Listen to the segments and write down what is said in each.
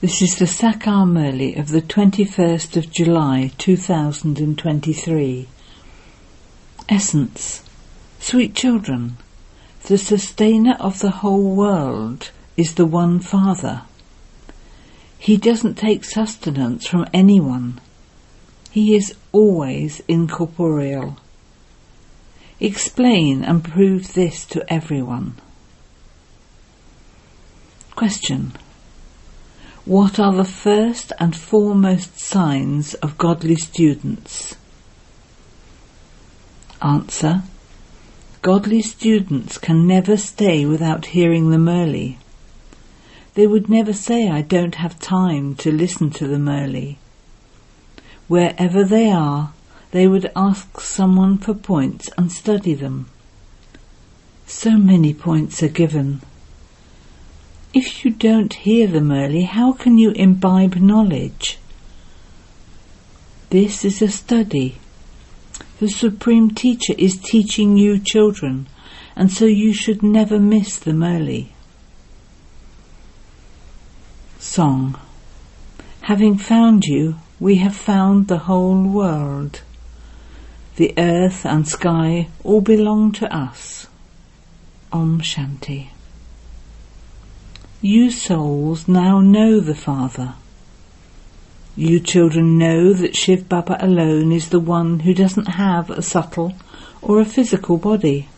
This is the Sakar Murli of the 21st of July 2023. Essence Sweet children, the sustainer of the whole world is the one Father. He doesn't take sustenance from anyone. He is always incorporeal. Explain and prove this to everyone. Question what are the first and foremost signs of godly students? Answer. Godly students can never stay without hearing the Murli. They would never say, I don't have time to listen to the Murli. Wherever they are, they would ask someone for points and study them. So many points are given. If you don't hear the Murli, how can you imbibe knowledge? This is a study. The Supreme Teacher is teaching you children, and so you should never miss the Murli. Song Having found you, we have found the whole world. The earth and sky all belong to us. Om Shanti. You souls now know the Father. You children know that Shiv Baba alone is the one who doesn't have a subtle or a physical body.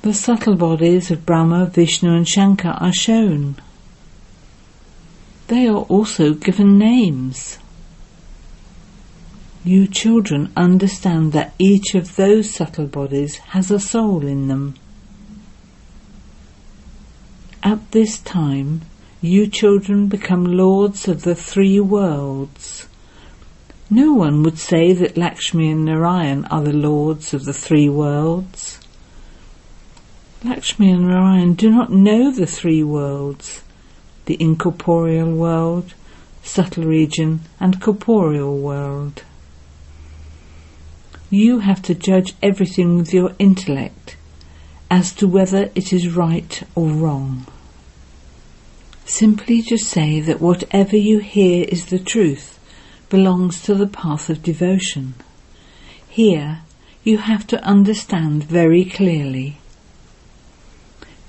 The subtle bodies of Brahma, Vishnu and Shankar are shown. They are also given names. You children understand that each of those subtle bodies has a soul in them. At this time, you children become lords of the three worlds. No one would say that Lakshmi and Narayan are the lords of the three worlds. Lakshmi and Narayan do not know the three worlds, the incorporeal world, subtle region and corporeal world. You have to judge everything with your intellect as to whether it is right or wrong. Simply just say that whatever you hear is the truth belongs to the path of devotion. Here, you have to understand very clearly.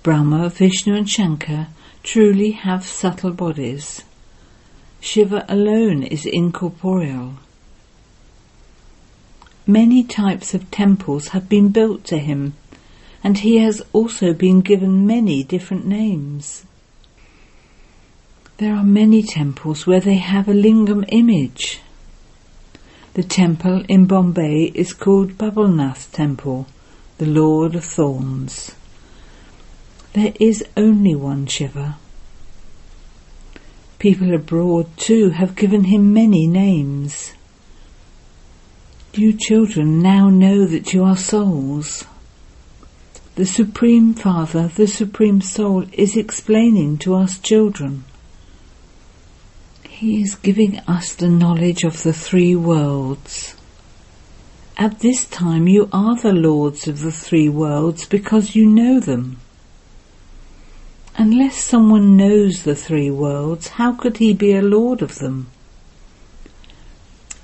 Brahma, Vishnu and Shankar truly have subtle bodies. Shiva alone is incorporeal. Many types of temples have been built to him and he has also been given many different names. There are many temples where they have a lingam image. The temple in Bombay is called Babulnath Temple, the Lord of Thorns. There is only one Shiva. People abroad too have given him many names. You children now know that you are souls. The Supreme Father, the Supreme Soul, is explaining to us children. He is giving us the knowledge of the three worlds. At this time you are the lords of the three worlds because you know them. Unless someone knows the three worlds, how could he be a lord of them?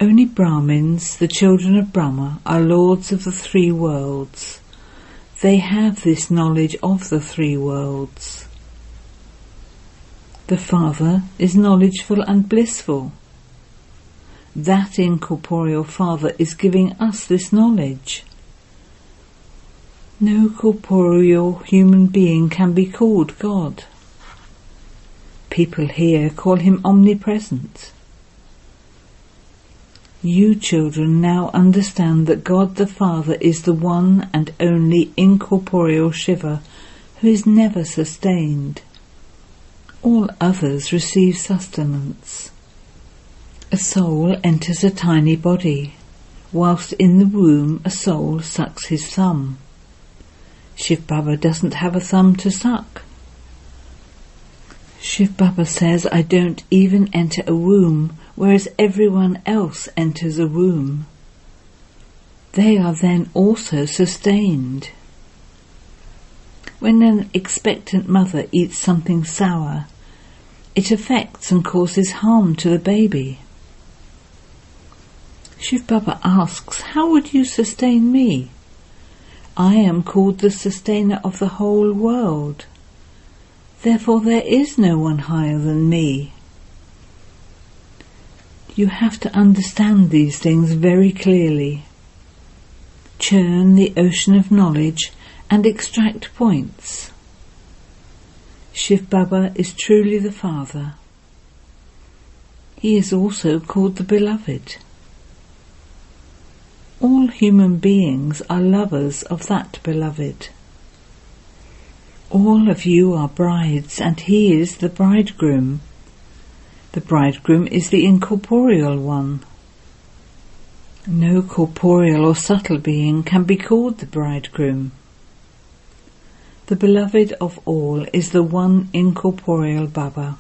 Only Brahmins, the children of Brahma, are lords of the three worlds. They have this knowledge of the three worlds. The Father is knowledgeful and blissful. That incorporeal Father is giving us this knowledge. No corporeal human being can be called God. People here call him omnipresent. You children now understand that God the Father is the one and only incorporeal Shiva who is never sustained. All others receive sustenance. A soul enters a tiny body, whilst in the womb a soul sucks his thumb. Shiv Baba doesn't have a thumb to suck. Shiv Baba says, I don't even enter a womb whereas everyone else enters a womb. They are then also sustained. When an expectant mother eats something sour, It affects and causes harm to the baby. Shiv Baba asks, How would you sustain me? I am called the sustainer of the whole world. Therefore there is no one higher than me. You have to understand these things very clearly. Churn the ocean of knowledge and extract points. Shiv Baba is truly the Father. He is also called the Beloved. All human beings are lovers of that beloved. All of you are brides, and he is the bridegroom. The bridegroom is the incorporeal one. No corporeal or subtle being can be called the bridegroom. The beloved of all is the one incorporeal Baba.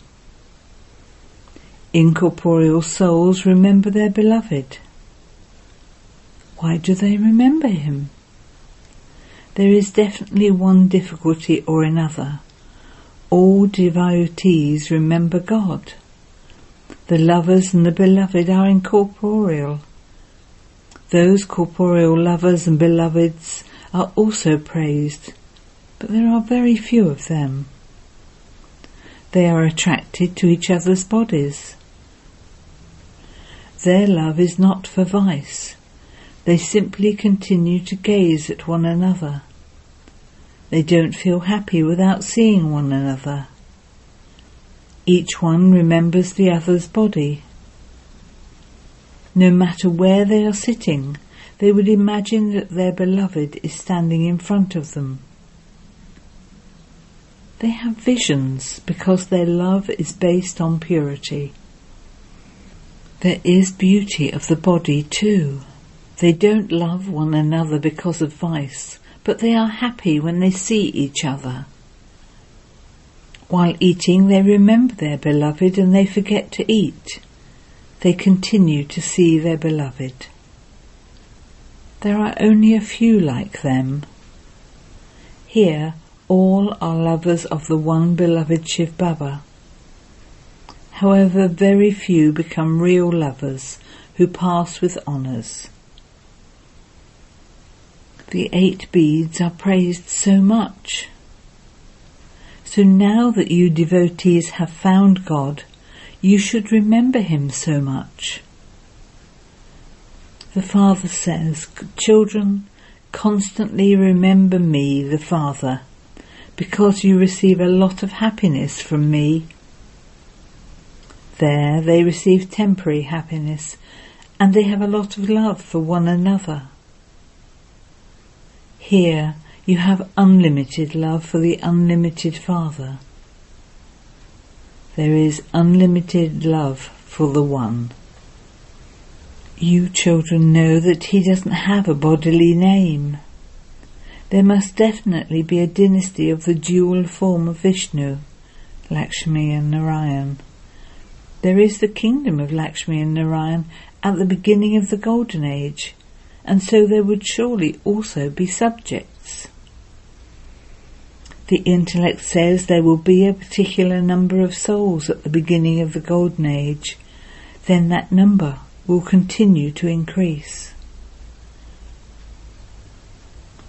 Incorporeal souls remember their beloved. Why do they remember him? There is definitely one difficulty or another. All devotees remember God. The lovers and the beloved are incorporeal. Those corporeal lovers and beloveds are also praised, but there are very few of them. They are attracted to each other's bodies. Their love is not for vice. They simply continue to gaze at one another. They don't feel happy without seeing one another. Each one remembers the other's body. No matter where they are sitting, they would imagine that their beloved is standing in front of them. They have visions because their love is based on purity. There is beauty of the body too. They don't love one another because of vice, but they are happy when they see each other. While eating, they remember their beloved and they forget to eat. They continue to see their beloved. There are only a few like them. Here, all are lovers of the one beloved Shiv Baba. However, very few become real lovers who pass with honours the eight beads are praised so much. So now that you devotees have found God, you should remember Him so much. The Father says, Children, constantly remember me, the Father, because you receive a lot of happiness from me. There they receive temporary happiness and they have a lot of love for one another. Here you have unlimited love for the unlimited Father. There is unlimited love for the One. You children know that he doesn't have a bodily name. There must definitely be a dynasty of the dual form of Vishnu, Lakshmi and Narayan. There is the kingdom of Lakshmi and Narayan at the beginning of the Golden Age, and so there would surely also be subjects. The intellect says there will be a particular number of souls at the beginning of the Golden Age, then that number will continue to increase.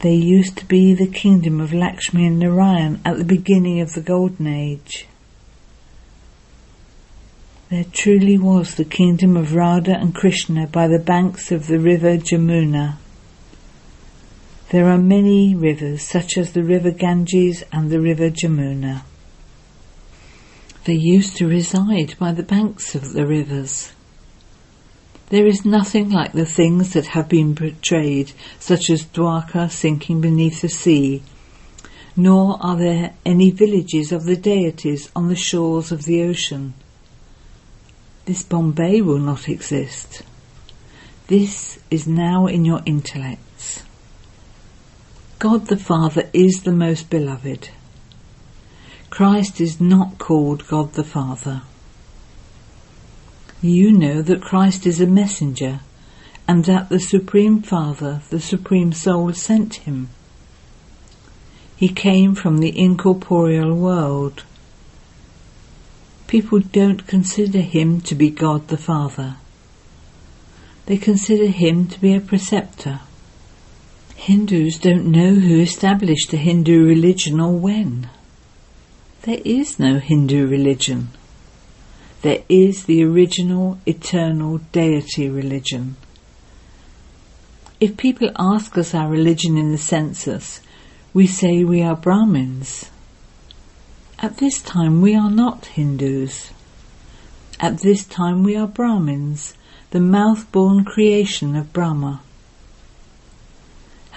There used to be the kingdom of Lakshmi and Narayan at the beginning of the Golden Age. There truly was the kingdom of Radha and Krishna by the banks of the river Jamuna. There are many rivers, such as the river Ganges and the river Jamuna. They used to reside by the banks of the rivers. There is nothing like the things that have been portrayed, such as Dwarka sinking beneath the sea, nor are there any villages of the deities on the shores of the ocean. This Bombay will not exist. This is now in your intellects. God the Father is the most beloved. Christ is not called God the Father. You know that Christ is a messenger and that the Supreme Father, the Supreme Soul, sent him. He came from the incorporeal world people don't consider him to be God the Father. They consider him to be a preceptor. Hindus don't know who established the Hindu religion or when. There is no Hindu religion. There is the original, eternal deity religion. If people ask us our religion in the census, we say we are Brahmins. At this time we are not Hindus. At this time we are Brahmins, the mouth-born creation of Brahma.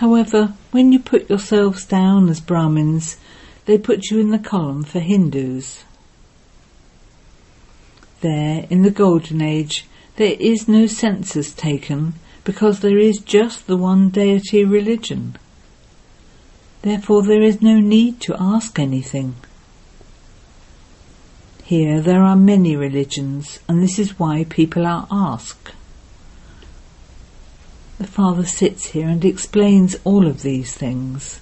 However, when you put yourselves down as Brahmins, they put you in the column for Hindus. There, in the Golden Age, there is no census taken because there is just the one deity religion. Therefore there is no need to ask anything. Here there are many religions, and this is why people are asked. The Father sits here and explains all of these things.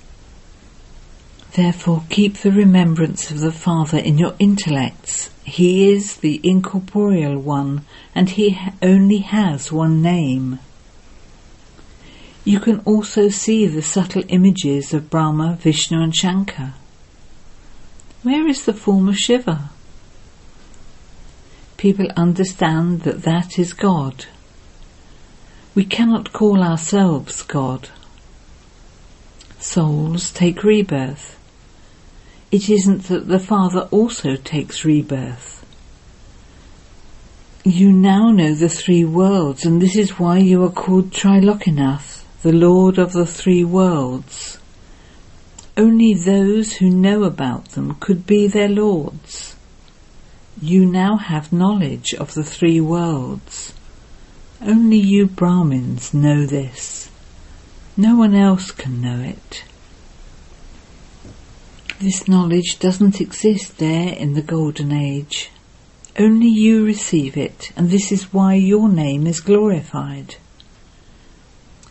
Therefore keep the remembrance of the Father in your intellects. He is the incorporeal one, and he only has one name. You can also see the subtle images of Brahma, Vishnu and Shankar. Where is the form of Shiva? people understand that that is God. We cannot call ourselves God. Souls take rebirth. It isn't that the Father also takes rebirth. You now know the three worlds, and this is why you are called Trilokanath, the Lord of the three worlds. Only those who know about them could be their lords. You now have knowledge of the three worlds. Only you Brahmins know this. No one else can know it. This knowledge doesn't exist there in the Golden Age. Only you receive it, and this is why your name is glorified.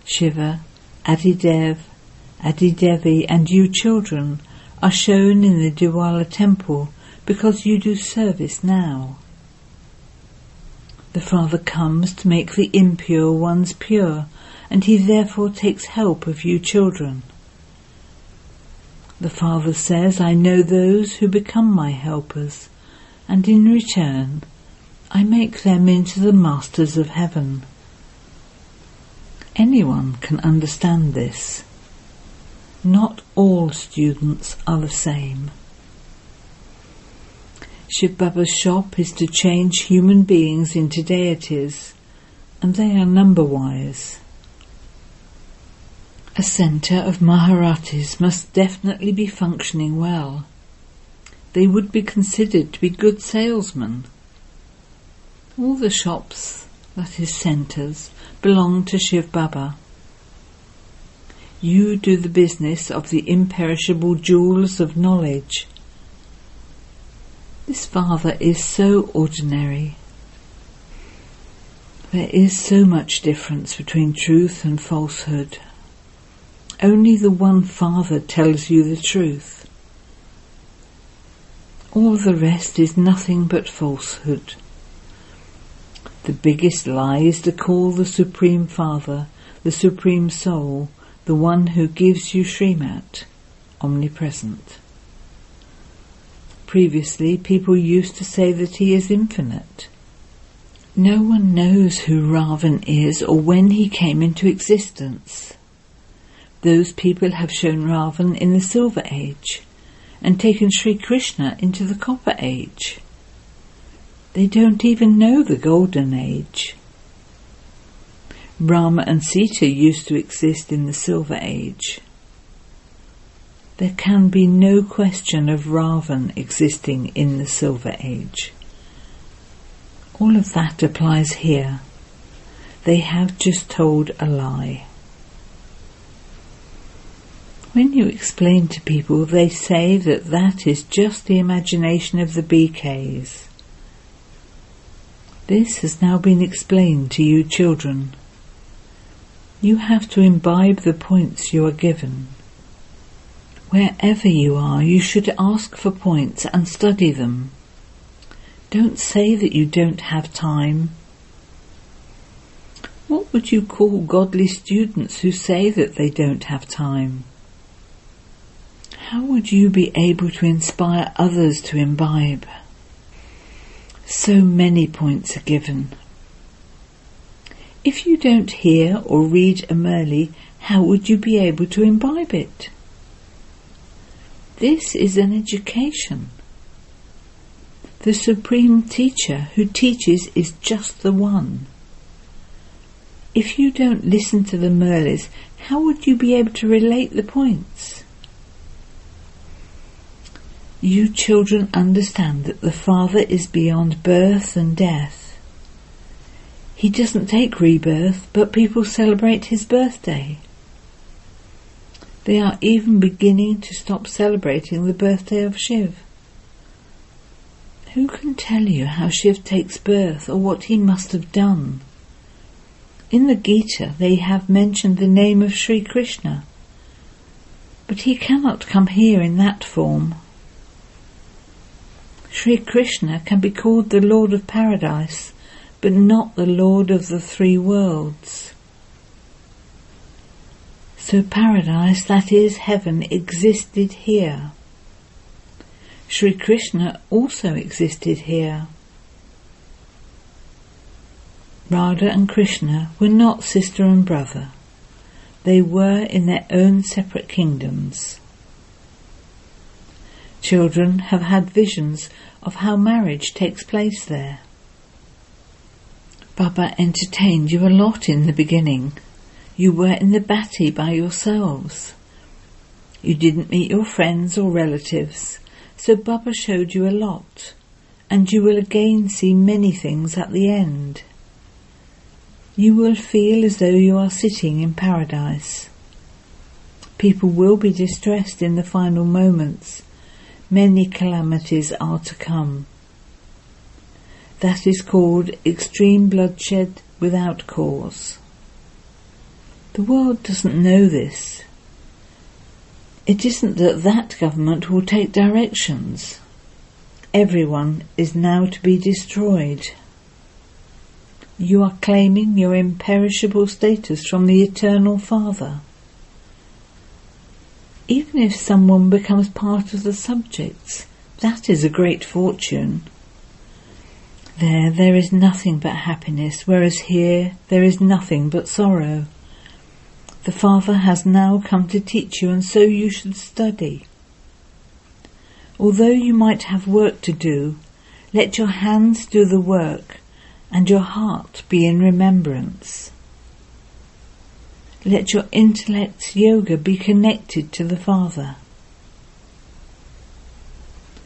Shiva, Adidev, Adidevi, and you children are shown in the Dilwala temple because you do service now. The Father comes to make the impure ones pure, and he therefore takes help of you children. The Father says, I know those who become my helpers, and in return I make them into the masters of heaven. Anyone can understand this. Not all students are the same. Shiv Baba's shop is to change human beings into deities, and they are number-wise. A centre of Maharatis must definitely be functioning well. They would be considered to be good salesmen. All the shops, that is centres, belong to Shiv Baba. You do the business of the imperishable jewels of knowledge this father is so ordinary. There is so much difference between truth and falsehood. Only the one Father tells you the truth. All the rest is nothing but falsehood. The biggest lie is to call the Supreme Father, the Supreme Soul, the one who gives you Srimat, omnipresent. Previously, people used to say that he is infinite. No one knows who Ravan is or when he came into existence. Those people have shown Ravan in the Silver Age and taken Sri Krishna into the Copper Age. They don't even know the Golden Age. Rama and Sita used to exist in the Silver Age. There can be no question of Ravan existing in the Silver Age. All of that applies here. They have just told a lie. When you explain to people, they say that that is just the imagination of the BKs. This has now been explained to you children. You have to imbibe the points you are given. Wherever you are, you should ask for points and study them. Don't say that you don't have time. What would you call godly students who say that they don't have time? How would you be able to inspire others to imbibe? So many points are given. If you don't hear or read a Murli, how would you be able to imbibe it? This is an education. The Supreme Teacher who teaches is just the one. If you don't listen to the Murlis, how would you be able to relate the points? You children understand that the Father is beyond birth and death. He doesn't take rebirth, but people celebrate his birthday. They are even beginning to stop celebrating the birthday of Shiv. Who can tell you how Shiv takes birth or what he must have done? In the Gita they have mentioned the name of Sri Krishna, but he cannot come here in that form. Sri Krishna can be called the Lord of Paradise, but not the Lord of the three worlds. So paradise, that is heaven, existed here. Sri Krishna also existed here. Radha and Krishna were not sister and brother. They were in their own separate kingdoms. Children have had visions of how marriage takes place there. Baba entertained you a lot in the beginning. You were in the bhatthi by yourselves. You didn't meet your friends or relatives, so Baba showed you a lot, and you will again see many things at the end. You will feel as though you are sitting in paradise. People will be distressed in the final moments many calamities are to come. That is called extreme bloodshed without cause. The world doesn't know this. It isn't that that government will take directions. Everyone is now to be destroyed. You are claiming your imperishable status from the Eternal Father even if someone becomes part of the subjects, that is a great fortune. There, there is nothing but happiness, whereas here there is nothing but sorrow. The Father has now come to teach you, and so you should study. Although you might have work to do, let your hands do the work, and your heart be in remembrance. Let your intellect's yoga be connected to the Father.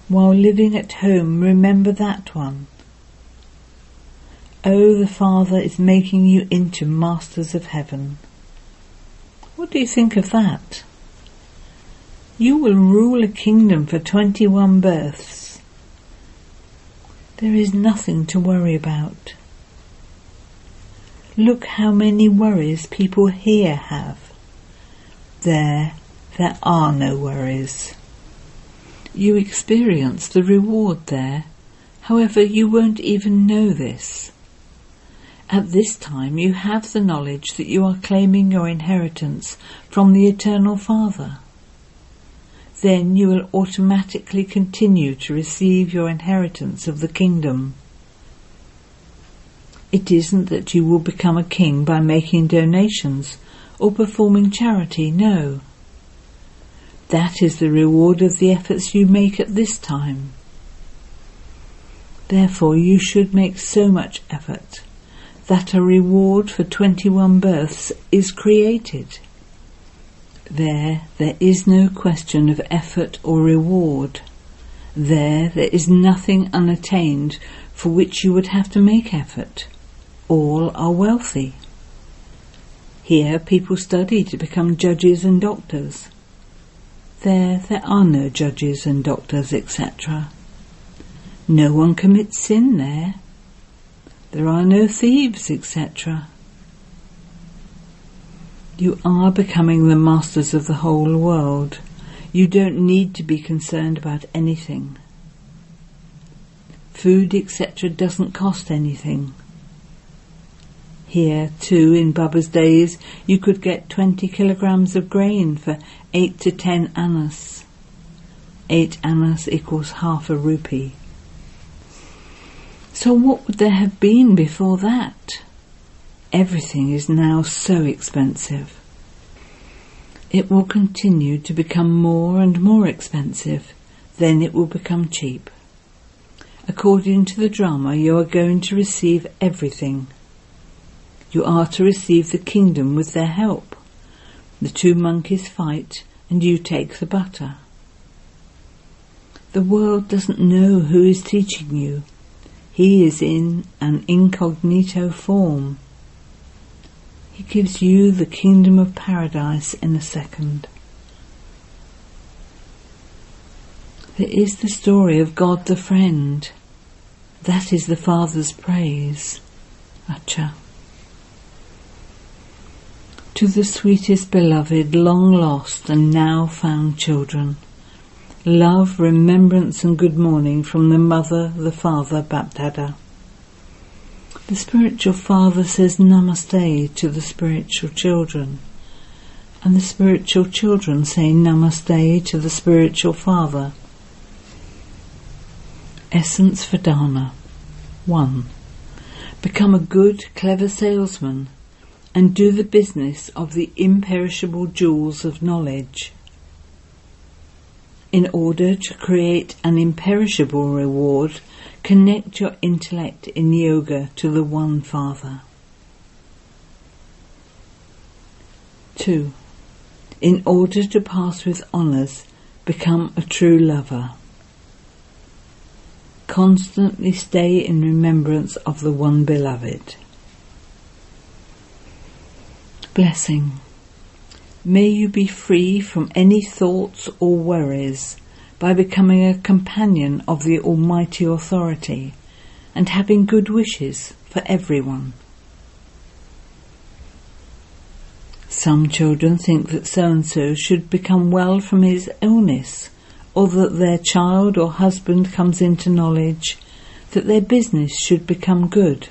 While living at home, remember that one. Oh, the Father is making you into masters of heaven. Do you think of that? You will rule a kingdom for 21 births. There is nothing to worry about. Look how many worries people here have. There, there are no worries. You experience the reward there, however you won't even know this. At this time you have the knowledge that you are claiming your inheritance from the Eternal Father. Then you will automatically continue to receive your inheritance of the kingdom. It isn't that you will become a king by making donations or performing charity, no. That is the reward of the efforts you make at this time. Therefore you should make so much effort that a reward for 21 births is created. There, there is no question of effort or reward. There, there is nothing unattained for which you would have to make effort all are wealthy. Here people study to become judges and doctors. There, there are no judges and doctors, etc. No one commits sin there. There are no thieves, etc. You are becoming the masters of the whole world. You don't need to be concerned about anything. Food, etc., doesn't cost anything. Here, too, in Baba's days, you could get 20 kilograms of grain for 8 to 10 annas. 8 annas equals half a rupee. So what would there have been before that? Everything is now so expensive. It will continue to become more and more expensive, then it will become cheap. According to the drama, you are going to receive everything you are to receive the kingdom with their help. The two monkeys fight and you take the butter. The world doesn't know who is teaching you. He is in an incognito form. He gives you the kingdom of paradise in a second. There is the story of God the friend. That is the Father's praise. Acha to the sweetest beloved, long lost and now found children. Love, remembrance and good morning from the mother, the father, Bapdada. The spiritual father says namaste to the spiritual children, and the spiritual children say namaste to the spiritual father. Essence for Dharna 1. Become a good, clever salesman and do the business of the imperishable jewels of knowledge. In order to create an imperishable reward, connect your intellect in yoga to the One Father. 2. In order to pass with honours, become a true lover. Constantly stay in remembrance of the One Beloved. Blessing. May you be free from any thoughts or worries by becoming a companion of the Almighty Authority and having good wishes for everyone. Some children think that so-and-so should become well from his illness or that their child or husband comes into knowledge that their business should become good.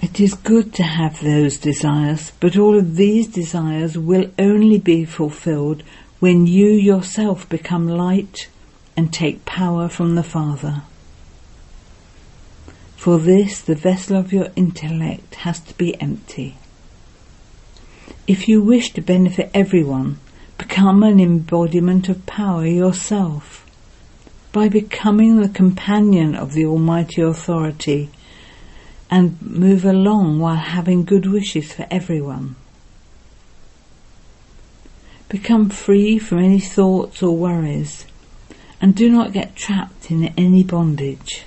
It is good to have those desires, but all of these desires will only be fulfilled when you yourself become light and take power from the Father. For this, the vessel of your intellect has to be empty. If you wish to benefit everyone, become an embodiment of power yourself. By becoming the companion of the Almighty Authority, and move along while having good wishes for everyone. Become free from any thoughts or worries and do not get trapped in any bondage.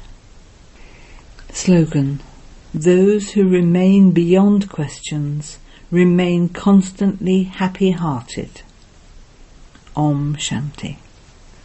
Slogan Those who remain beyond questions remain constantly happy hearted. Om Shanti.